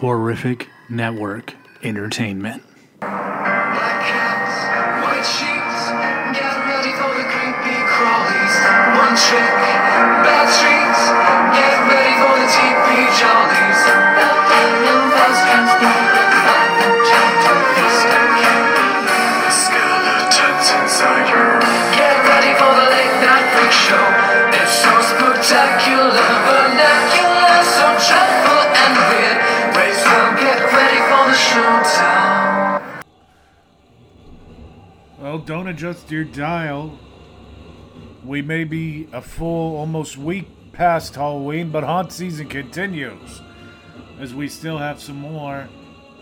Horrific Network Entertainment. Black adjust your dial. We may be a full, almost week past Halloween, but haunt season continues. As we still have some more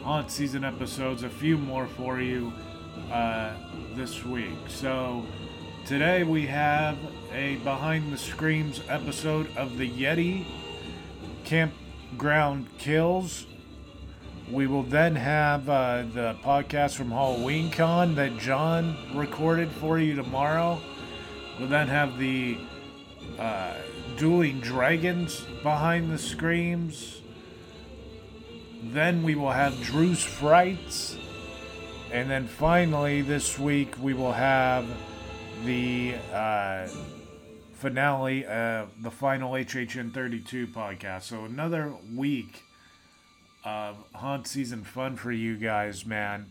haunt season episodes, a few more for you uh, this week. So today we have a behind the screams episode of the Yeti Campground Kills. We will then have uh, the podcast from Halloween Con that John recorded for you tomorrow. We'll then have the uh, Dueling Dragons behind the screams. Then we will have Drew's Frights. And then finally, this week, we will have the uh, finale, uh, the final HHN 32 podcast. So another week of haunt season fun for you guys, man.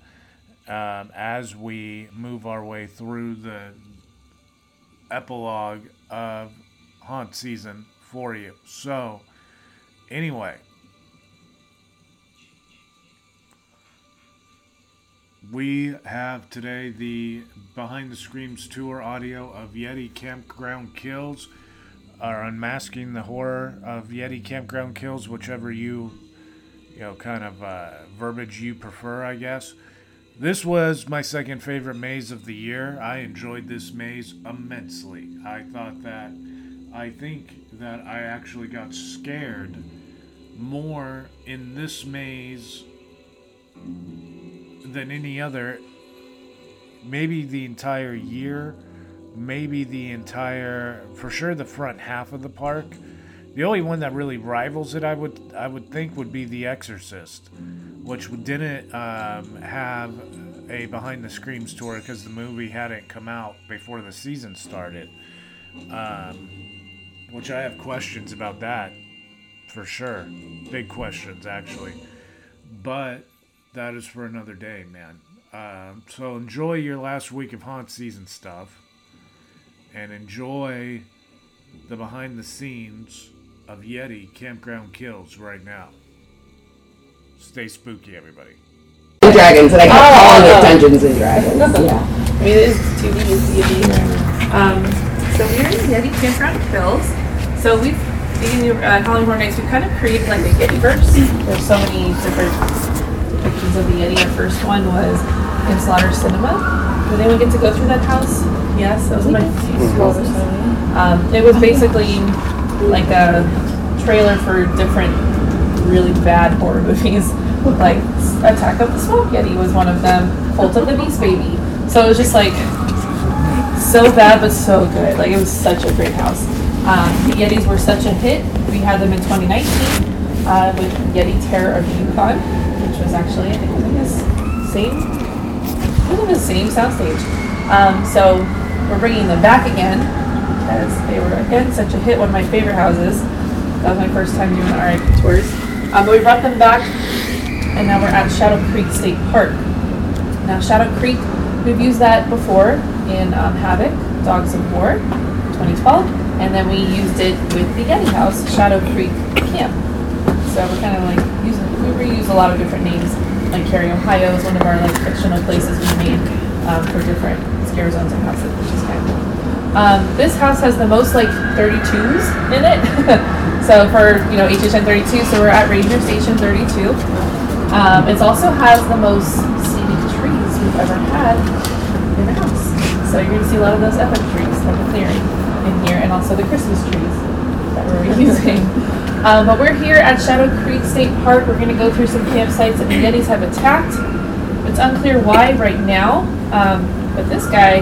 Um, as we move our way through the epilogue of haunt season for you. So, anyway, we have today the Behind the Screams tour audio of Yeti Campground Kills, or Unmasking the Horror of Yeti Campground Kills, whichever you you know, kind of uh, verbiage you prefer, I guess. This was my second favorite maze of the year. I enjoyed this maze immensely. I thought that, I think that I actually got scared more in this maze than any other. Maybe the entire year, maybe the entire, for sure, the front half of the park. The only one that really rivals it, I would I would think, would be The Exorcist, which didn't um, have a behind the screams tour because the movie hadn't come out before the season started. Um, which I have questions about that, for sure, big questions actually. But that is for another day, man. Um, so enjoy your last week of haunt season stuff, and enjoy the behind the scenes of Yeti Campground Kills right now. Stay spooky, everybody. Dragons, and I kept Oh, calling oh. Dungeons and Dragons. Yeah. I mean, it is two D's, Yeti. Um, so we're in Yeti Campground Kills. So we've, being at Halloween Horror Nights, we've kind of created like a Yetiverse. There's so many different depictions of the Yeti. Our first one was in Slaughter Cinema. Did anyone get to go through that house? Yes, that was my first um, It was basically like a trailer for different really bad horror movies. Like Attack of the Swamp Yeti was one of them. Cult of the Beast Baby. So it was just like so bad but so good. Like it was such a great house. Um, the Yetis were such a hit. We had them in 2019 uh, with Yeti Terror of Yukon, which was actually I think was same was in the same soundstage. Um, so we're bringing them back again because they were again such a hit. One of my favorite houses. That was my first time doing RIP tours. Um, but we brought them back, and now we're at Shadow Creek State Park. Now Shadow Creek, we've used that before in um, Havoc, Dogs of War, 2012, and then we used it with the Yeti House, Shadow Creek Camp. So we're kind of like using, we reuse a lot of different names. Like Cary, Ohio is one of our like fictional places we made um, for different scare zones and houses, which is kind of cool. Um, this house has the most like 32s in it. so for you know HHN 32, so we're at Ranger Station 32. Um, it also has the most scenic trees we've ever had in the house. So you're gonna see a lot of those epic trees that we're clearing in here, and also the Christmas trees that we're using. Um, but we're here at Shadow Creek State Park. We're gonna go through some campsites that the Yetis have attacked. It's unclear why right now, um, but this guy,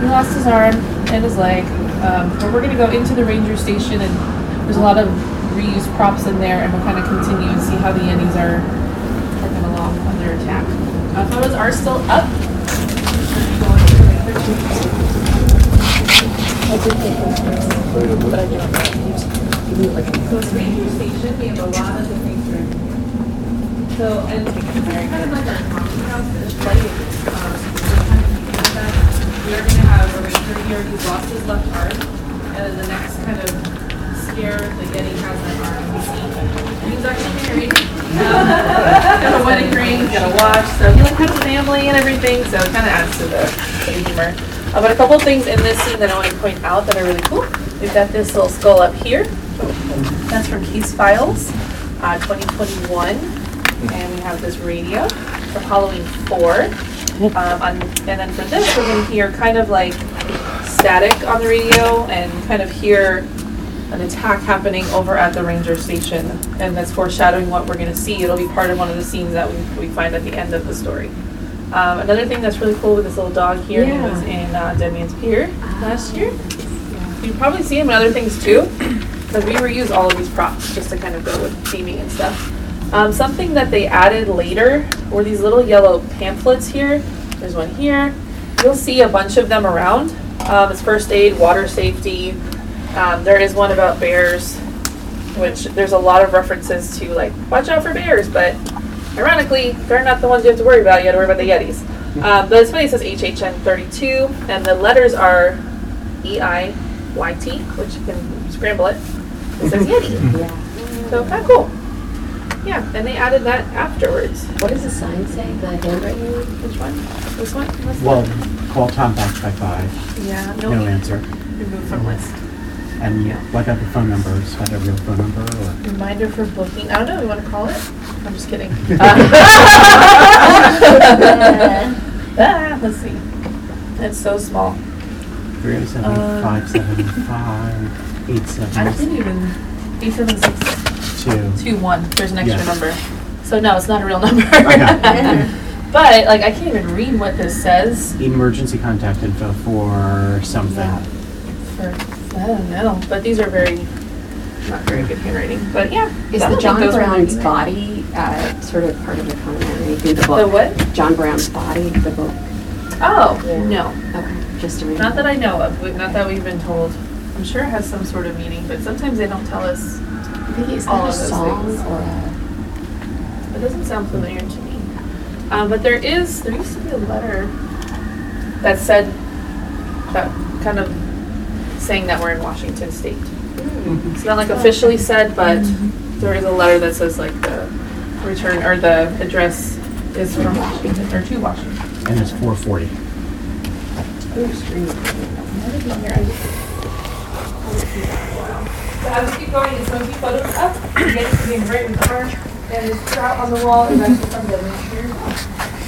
he lost his arm and his leg. Um, but we're gonna go into the ranger station, and there's a lot of reuse props in there, and we'll kind of continue and see how the Yetis are working along on their attack. Uh, photos are still up. So it's Ranger Station, we have a lot of different rooms. So, and it's kind of like our coffee house, there's lighting. um, we're that. Are gonna have a ranger here who's lost his left arm, and then the next kind of scare the Yeti has an arm, he's actually married. Um, Got a wedding ring, got a watch, so he like has a family and everything, so it kind of adds to the, to the humor. Uh, but a couple things in this scene that I want to point out that are really cool. We've got this little skull up here. That's from Case Files, uh, 2021. And we have this radio from Halloween 4. Um, on, and then for this, we're going to hear kind of like static on the radio and kind of hear an attack happening over at the ranger station. And that's foreshadowing what we're going to see. It'll be part of one of the scenes that we, we find at the end of the story. Um, another thing that's really cool with this little dog here, he was in uh, Dead Man's Pier last year. You've probably see him in other things too, because we reuse all of these props just to kind of go with theming and stuff. Um, something that they added later were these little yellow pamphlets here. There's one here. You'll see a bunch of them around. Um, it's first aid, water safety. Um, there is one about bears, which there's a lot of references to like watch out for bears, but ironically, they're not the ones you have to worry about. You have to worry about the Yetis. Um, but it's funny, it says HHN 32, and the letters are E I Y T, which you can scramble it. It says Yeti. Yeah. So kind of cool. Yeah, and they added that afterwards. What does the sign say? The handwriting? Which one? This one? What's Well, that? call Tom back by five, yeah, no no, answer. remove from list. And Yeah. what about the phone number? Is that a real phone number or? Reminder for booking. I don't know. You want to call it? I'm just kidding. ah, let's see. It's so small. Three oh seven five seven five eight I didn't seven even. Eight seven six two. two one. There's an extra Yeah. number. So no, it's not a real number. Okay. but like, I can't even read what this says. Emergency contact info for something. For I don't know. But these are very not very good handwriting. But yeah. Is I the don't think John those were Brown's maybe- body uh, sort of part of the commentary through the book? The what? John Brown's body, the book. Oh Yeah. no. Okay, just a minute. Not that I know of, we- not that we've been told. I'm sure it has some sort of meaning, but sometimes they don't tell us. I think it's all not a of those song things. or a. It doesn't sound familiar to me. Um, but there is, there used to be a letter that said, that kind of saying that we're in Washington State. It's not like officially said, but there is a letter that says like the return, or the address is from Washington, or to Washington. And it's four forty. So as we keep going, going to be photos up, again, it's being right with the arm, and this trout on the wall is actually from the link here.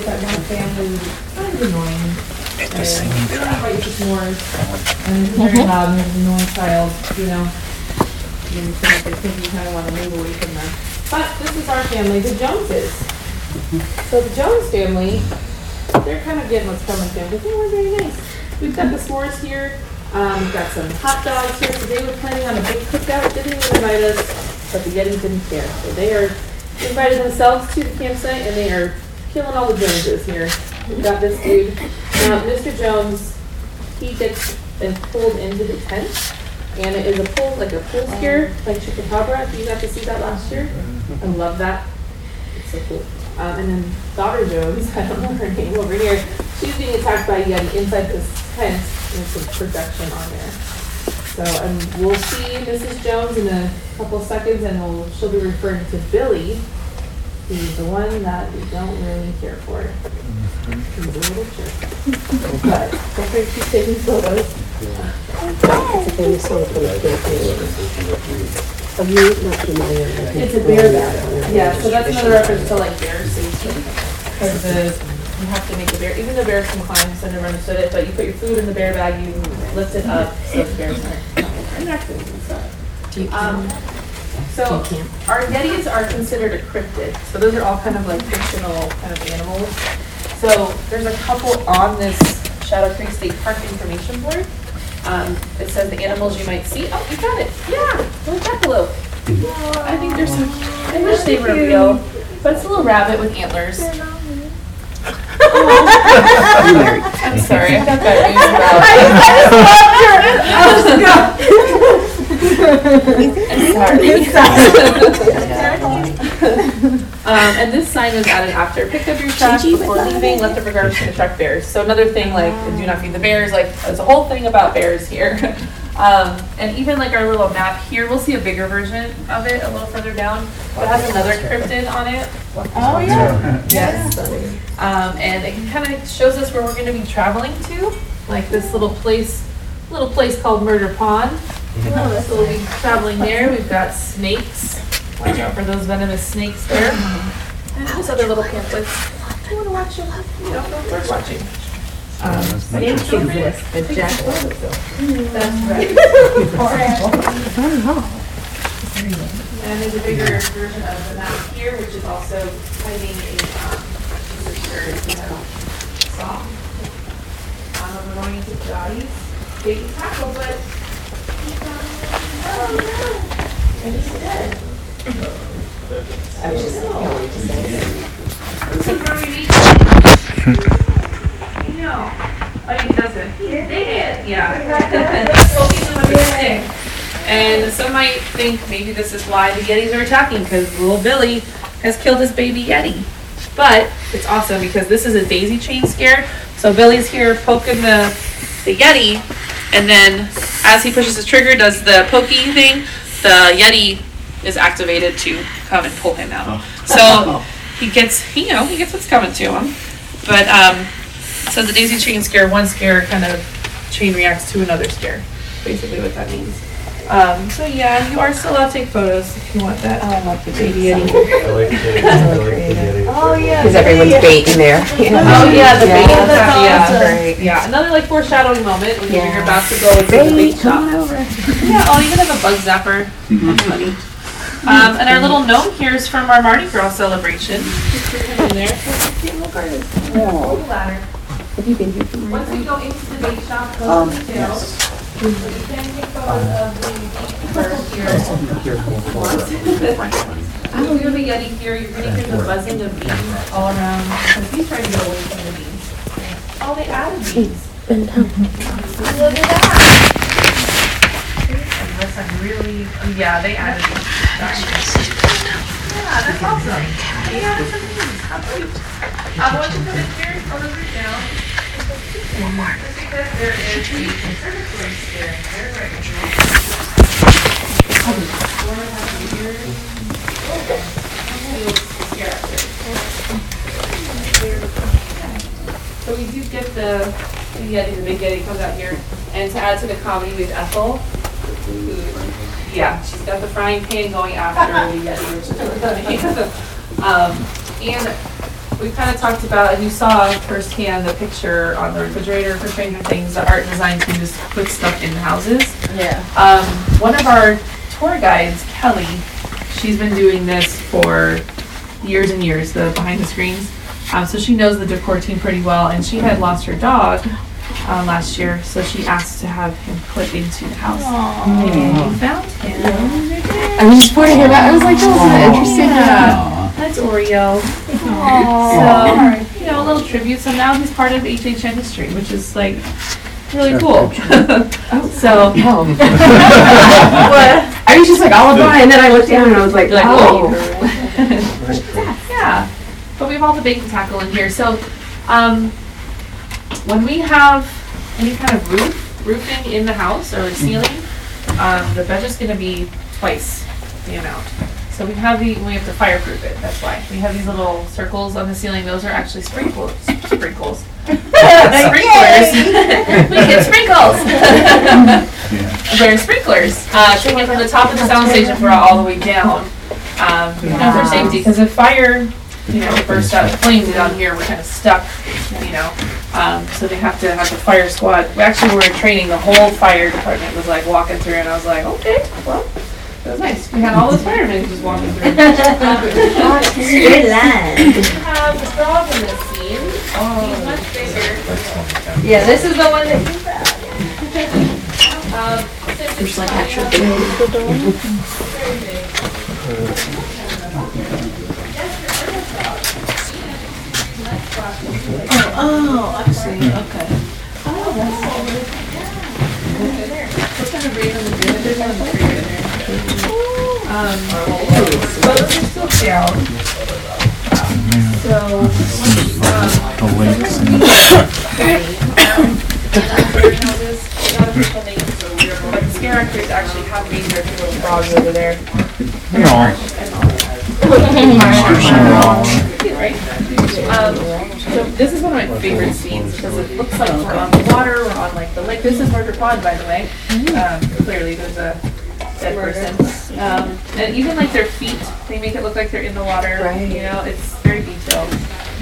You get that one family who's kind of annoying. It's the singing trap. Right, it's s'mores, and it's very loud, and annoying child, you know. And you feel like they think you kind of want to move away from them. But this is our family, the Joneses. So the Jones family, they're kind of getting what's coming to them, but they were very nice. We've got the s'mores here, um, we've got some hot dogs here, today we're planning on a big cookout, didn't even invite us, but the Yetis didn't care. So they are invited themselves to the campsite and they are killing all the Joneses here. We've got this dude, now, Mr. Jones, he gets been pulled into the tent, and it is a pull, like a pull skier, like Chupacabra, you got to see that last year? I love that. It's so cool. Um, and then daughter Jones, I don't know her name over here, she's being attacked by Yeti inside this tent with some projection on there. So, and we'll see Mrs. Jones in a couple seconds and we'll, she'll be referring to Billy, who's the one that we don't really care for. He's a little jerk. But, feel free to keep taking photos. It's a famous song from the campaign. Of you not familiar with it. It's a bear bag. Yeah, so that's another reference to like bear safety. Because the, you have to make the bear, even the bears can climb, so I never understood it, but you put your food in the bear bag, you lift it up, so the bears aren't. And accidents and stuff. Do you Um, so our yetis are considered a cryptid, so those are all kind of like fictional kind of animals. So there's a couple on this Shadow Creek State Park information board. Um, it says the animals you might see. Oh, you got it. Yeah, little jackalope. I think there's some. I wish they were real, but it's a little rabbit with antlers. I'm sorry, I forgot that. I just got that Um, and this sign was added after, pick up your trash before leaving, let the regardless to the truck bears. So another thing, like, do not feed the bears, like, there's a whole thing about bears here. Um, and even like our little map here, we'll see a bigger version of it a little further down. It has another cryptid on it. Oh, yeah. Yes. Um, and it kind of shows us where we're gonna be traveling to, like this little place, little place called Murder Pond. So we'll be traveling there. We've got snakes. Watch out for those venomous snakes there. And there's other little pamphlets. You wanna watch them? You don't know bird watching. Um, snakes exist, but Jack That's right. And there's a bigger version of the map here, which is also hiding a, um, picture, you know, song. Um, we're going into Dottie's baby tackle, but I was just going to say. No. Oh, he doesn't. He did. Yeah. And some might think maybe this is why the Yetis are attacking, because little Billy has killed his baby Yeti. But it's awesome because this is a daisy chain scare. So Billy's here poking the, the Yeti, and then as he pushes the trigger, does the pokey thing, the Yeti is activated to come and pull him out. So he gets, you know, he gets what's coming to him. But um, so the daisy chain scare, one scare kind of chain reacts to another scare. Basically, what that means. Um, so yeah, you are still allowed to take photos if you want that. I like the baby Yeti. I like the, I like the Yeti. Oh yeah. Because everyone's baiting there. Oh yeah, the bait. Yeah, that's yeah, awesome. Right. yeah. Another like foreshadowing moment when Yeah. you're about to go into the bait shop. Yeah, oh, even have a bug zapper. That's funny. Um, and our little gnome here is from our Mardi Gras celebration. Just put him in there. Cute little garden. Little ladder. Once we go into the bait shop, those details. We can take photos of the bird have a Yeti here, you're gonna hear the buzzing of bees all around, because he's trying to get away from the bees. Oh, they added bees. Look at that. Unless I'm really, yeah, they added bees. Yeah, that's awesome. They added some bees, how cute. Um, once you come in here, photos are down. One more. So we do get the, Yeti, the big Yeti comes out here, and to add to the comedy with Ethel, who, yeah, she's got the frying pan going after the Yeti, which is really funny. Um, and we kind of talked about, and you saw firsthand the picture on the refrigerator for Stranger Things, the art design team just puts stuff in houses. Yeah. Um, one of our tour guides, Kelly, she's been doing this for years and years, the behind the screams. Um, so she knows the decor team pretty well, and she had lost her dog um, last year, so she asked to have him put into the house. And we found him. I was just pointing him out. I was like, that was an interesting. Yeah, that's Oreo. So, you know, a little tribute. So now he's part of HHN history, which is like really cool. so, Oh. I was just like, I'll buy, and then I looked down and I was like, You're like, oh. Yeah, but we have all the bait and tackle in here. So, um, when we have any kind of roof, roofing in the house or ceiling, um, the budget's gonna be twice the amount. So we have the, we have to fireproof it, that's why. We have these little circles on the ceiling, those are actually sprinkles, sprinkles. Sprinklers. We get sprinkles. They're sprinklers, uh, taken from the top of the sound station brought all the way down. Um, you know, for safety, because if fire, you know, bursts out in flames down here, we're kind of stuck, you know. Um, so they have to have the fire squad. We actually were training, the whole fire department was like walking through, and I was like, okay, well, that was nice. We had all those firemen just walking through. Good land. have the frog in this scene. He's much bigger. Yeah, this is the one that. Um, since There's it's like fire, actual very big. Oh, I see, okay. Oh, that's cool. Yeah. What kind of breed on the breed? There's one in the breed in there. Um, but those are still down. So, um, The lakes and know, Right? Um, so this is one of my favorite scenes because it looks like we're on the water, we're on like the lake. This is Murder Pond, by the way. Um, clearly, there's a dead person. Um, and even like their feet, they make it look like they're in the water. Right. You know, it's very detailed.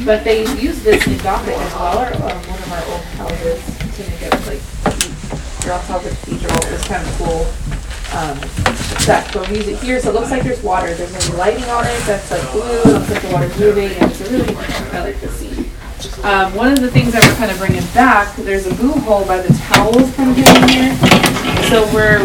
But they use this in Gothic as well, or, or one of our old houses to make it look like Ross House Cathedral. It's kind of cool. Um, that but we use it here, so it looks like there's water. There's no lighting on it. That's like blue. It looks like the water's moving, and it's a really I like the scene. Um, one of the things that we're kind of bringing back, there's a boo hole by the towels kind of down here. So we're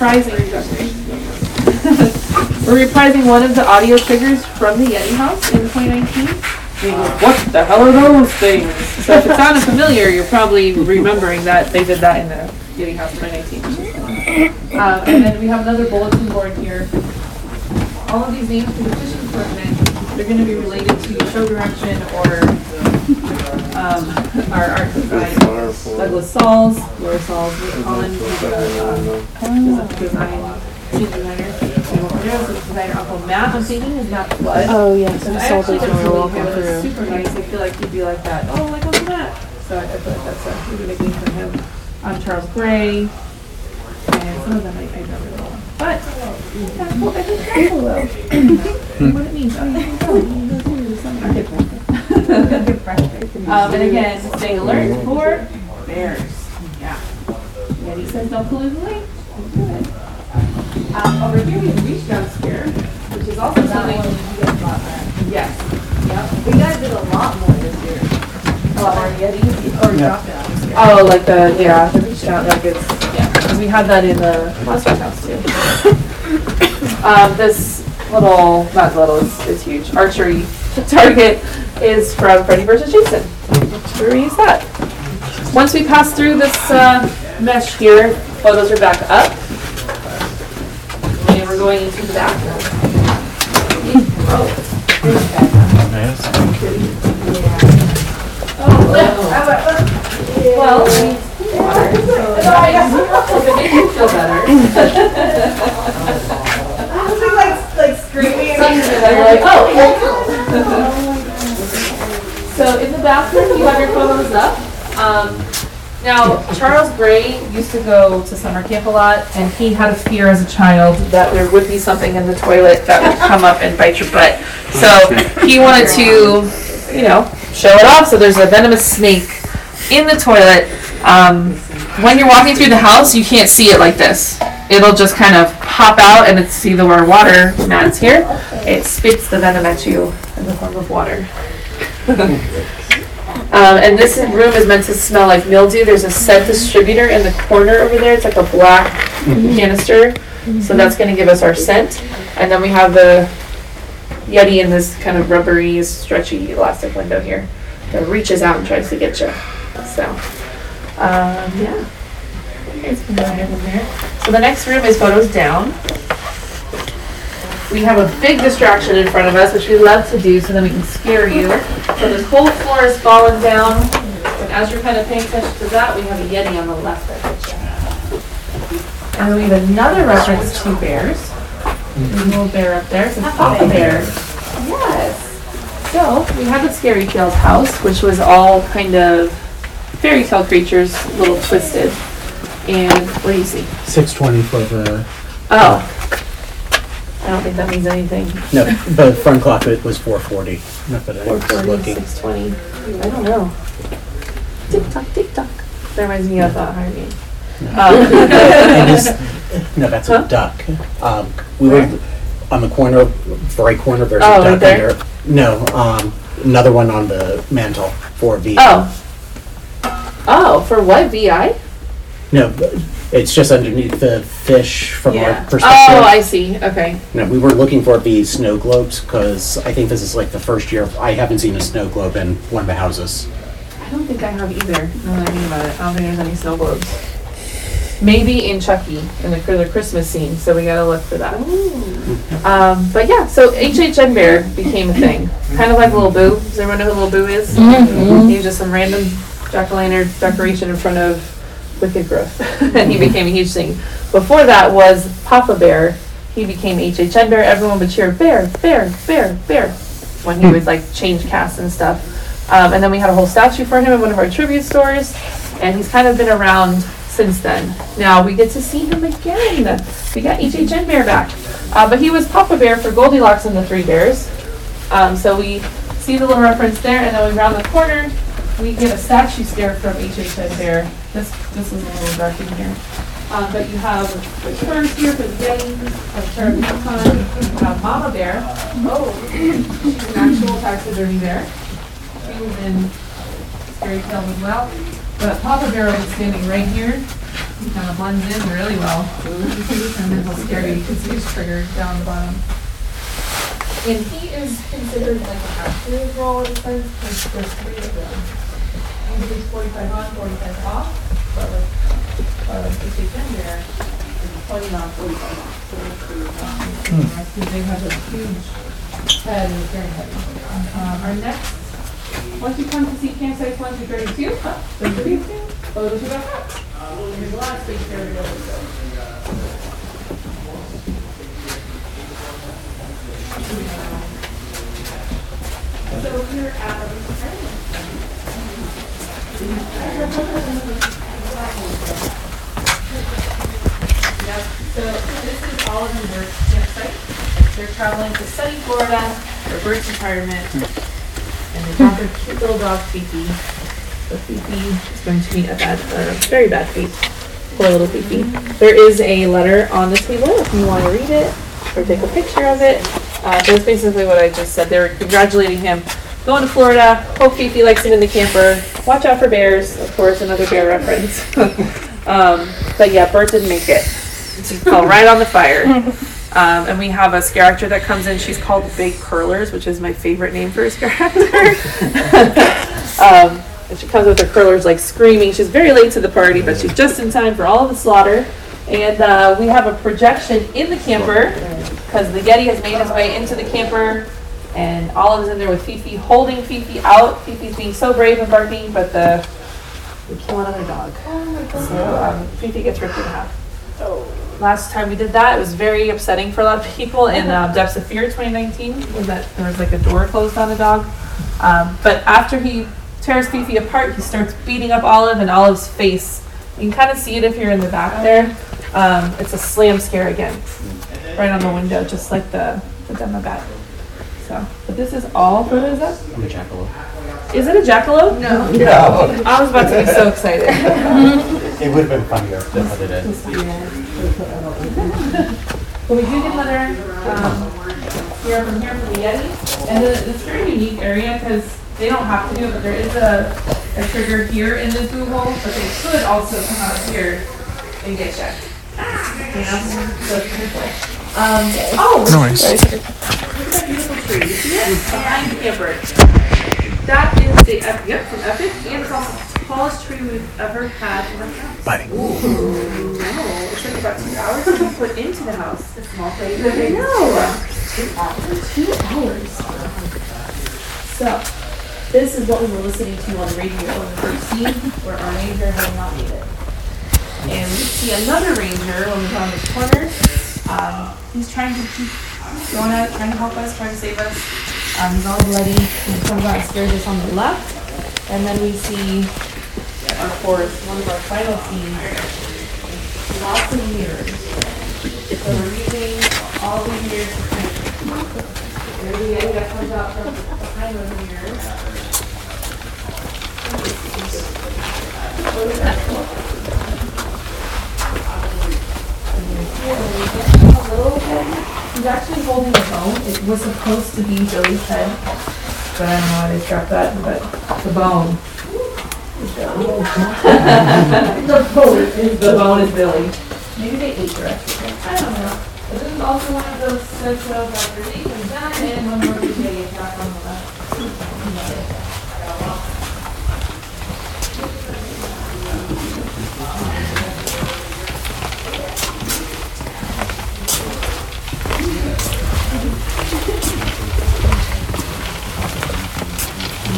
reprising. we're reprising one of the audio triggers from the Yeti House in 2019. And go, What the hell are those things? So if it sounded familiar, you're probably remembering that they did that in the Yeti House 2019. Um, and then we have another bulletin board here. All of these names for the fishing equipment, they're gonna be related to show direction or, um, our art design. Douglas Sauls, Laura Sauls, Nick Collins, who's a, design, scene designer. And what we're doing is the designer Uncle Matt, I'm thinking is Matt Flood. Oh, yes, And I I saw actually those when we were walking feel through. super nice, I feel like he'd be like that, oh, like Uncle Matt. So I I feel like that's a really big thing for him. Um, Charles Gray, and some of them I, I don't really know. But, that's cool, I think that's cool though. What it means, oh, you can go, you can go through the summer. Um, and again, stay alert for bears, yeah. Yeti says don't pollute the lake, it. Um, over here we have beach downstairs, which is also something. Yes, yep. We guys did a lot more this year. A lot more Yetis, or drop downs. Oh, like the, yeah, the beach down, like it's, yeah, 'cause we had that in the Foster house too. Um, this little, not little, it's, it's huge, archery target is from Freddy versus Jason. Use that. Once we pass through this, uh, mesh here, photos are back up. And we're going into the bathroom. Oh, well, if it makes you feel better. like screaming. They're like, oh. So in the bathroom, you have your photos up. Um, now, Charles Gray used to go to summer camp a lot, and he had a fear as a child that there would be something in the toilet that would come up and bite your butt. So he wanted to, you know, show it off. So there's a venomous snake in the toilet. Um, when you're walking through the house, you can't see it like this. It'll just kind of pop out, and it's see the where water mats here. It spits the venom at you in the form of water. Um, and this room is meant to smell like mildew. There's a scent distributor in the corner over there. It's like a black canister. So that's going to give us our scent. And then we have the Yeti in this kind of rubbery, stretchy elastic window here that reaches out and tries to get you. So, um, yeah. It's been going in there. So the next room is photos down. We have a big distraction in front of us, which we love to do so then we can scare you. So this whole floor is falling down. And as you're kind of paying attention to that, we have a Yeti on the left. And then we have another reference to bears. There's a little bear up there. It's says Papa Bear. Yes. So we have the Scary Tales house, which was all kind of fairy tale creatures, a little twisted. And what do you see? Six twenty for the Oh. I don't think that means anything. No, but the front clock it was four forty. Not that I Four was forty, looking. six twenty, I don't know. Tick tock, tick tock. That reminds me of uh, Hurricane. Um, It is, no, that's Huh? a duck. Um, we were on the corner, right corner, there's a Oh, right duck there? under. No, um, another one on the mantle for V. Oh. Oh, for what, VI? No, it's just underneath the fish from our Yeah. perspective. Oh, I see, okay. No, we were looking for the snow globes because I think this is like the first year I haven't seen a snow globe in one of the houses. I don't think I have either, now that I think about it. I don't think there's any snow globes. Maybe in Chucky, in the, for the Christmas scene, so we gotta look for that. Um, but yeah, so HHN Bear became a thing. Kind of like a Little Boo. Does everyone know who Little Boo is? He was just some random jack-o'-lantern decoration in front of Wicked Growth. and he became a huge thing. Before that was Papa Bear. He became HHN Bear. Everyone would cheer Bear, Bear, Bear, Bear when he would like change casts and stuff. Um, and then we had a whole statue for him in one of our tribute stores. And he's kind of been around since then. Now we get to see him again. We got HHN Bear back. Uh, but he was Papa Bear for Goldilocks and the Three Bears. Um, so we see the little reference there, and then we round the corner, we get a statue stare from HHN Bear. This this is a little dark in here. Um, but you have the turns here for the Yeti, a turn of Yukon, you have Mama Bear. Oh, she's an actual taxidermy bear. She was in Fairy Tale as well. But Papa Bear was standing right here. He kind of blends in really well. And then he'll scare you. You can see his down the bottom. And he is considered like an active role in a sense, because there's three of them. It's forty-five on, forty-five off, but like, uh, they can there, it's twenty on, forty-five off. So it's pretty, um, Because they have a huge head and it's very heavy. Um, our next, once you come to see campsites one through thirty-two, uh, those are these two, those are the front. Here's last space there we go. So, So here at. So this is all of the campsite. They're traveling to sunny Florida for Bert's retirement. And they got their cute little dog Fifi. So Fifi is going to meet a bad, a very bad fate. Poor little Fifi. There is a letter on the table if you want to read it or take a picture of it. Uh, that's basically what I just said. They were congratulating him going to Florida. Hope Fifi likes it in the camper. Watch out for bears, of course, another bear reference. um, but yeah, Bert didn't make it. She fell right on the fire. Um, and we have a scare actor that comes in. She's called Big Curlers, which is my favorite name for a scare actor. um, and she comes with her curlers like screaming. She's very late to the party, but she's just in time for all of the slaughter. And uh, we have a projection in the camper because the Yeti has made his way into the camper. And Olive's in there with Fifi, holding Fifi out. Fifi's being so brave and barking, but the we kill another dog. Oh my god. So um, Fifi gets ripped in half. Last time we did that, it was very upsetting for a lot of people in uh, Depths of Fear 2019, was that there was like a door closed on the dog. Um, but after he tears Fifi apart, he starts beating up Olive and Olive's face. You can kind of see it if you're in the back there. Um, it's a slam scare again, right on the window, just like the, the demo bat. So, but this is all for the, is I'm a jackalope. is it a jackalope? No. No, I was about to be so excited. it would have been funnier to put it in. But we do get another, um, here from here from the Yeti. And then it's a very unique area because they don't have to do it, but there is a, a trigger here in the Google, but they could also come out here and get checked. You know, so it's pretty cool. Um, oh. Nice. Look at that beautiful tree. You see it? Behind the camper. That is the, Ep- yep, from Epic, and it's also the tallest tree we've ever had in our house. Buddy. No, it took about two hours to put into the house. The small place. I know. Two hours. Two hours. So, this is what we were listening to on the radio in the first scene, where our ranger had not made it. And we see another ranger when we're on this corner. Um, he's trying to keep going out, trying to help us, trying to save us. Um, he's all bloody. He comes out and scares us on the left. And then we see our fourth, one of our final scenes. Lots of mirrors. So we're using all the mirrors to somebody that comes out from behind those mirrors. He's actually holding a bone. It was supposed to be Billy's head, but I don't know why they dropped that, but the bone. is Billy. The bone is Billy. Maybe they ate the rest of it. I don't know. But this is also one of those sets of like relief and and one more big attack on the left.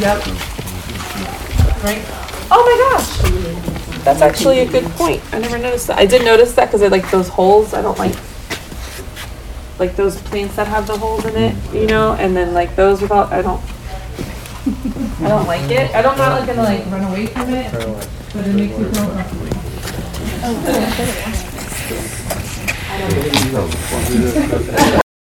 Yep. Right? Oh my gosh! That's actually a good point. I never noticed that. I did notice that because I like those holes. I don't like like those plants that have the holes in it, you know, and then like those without. I don't. I don't like it. I don't not like gonna like run away from it, but it makes me feel uncomfortable. Oh,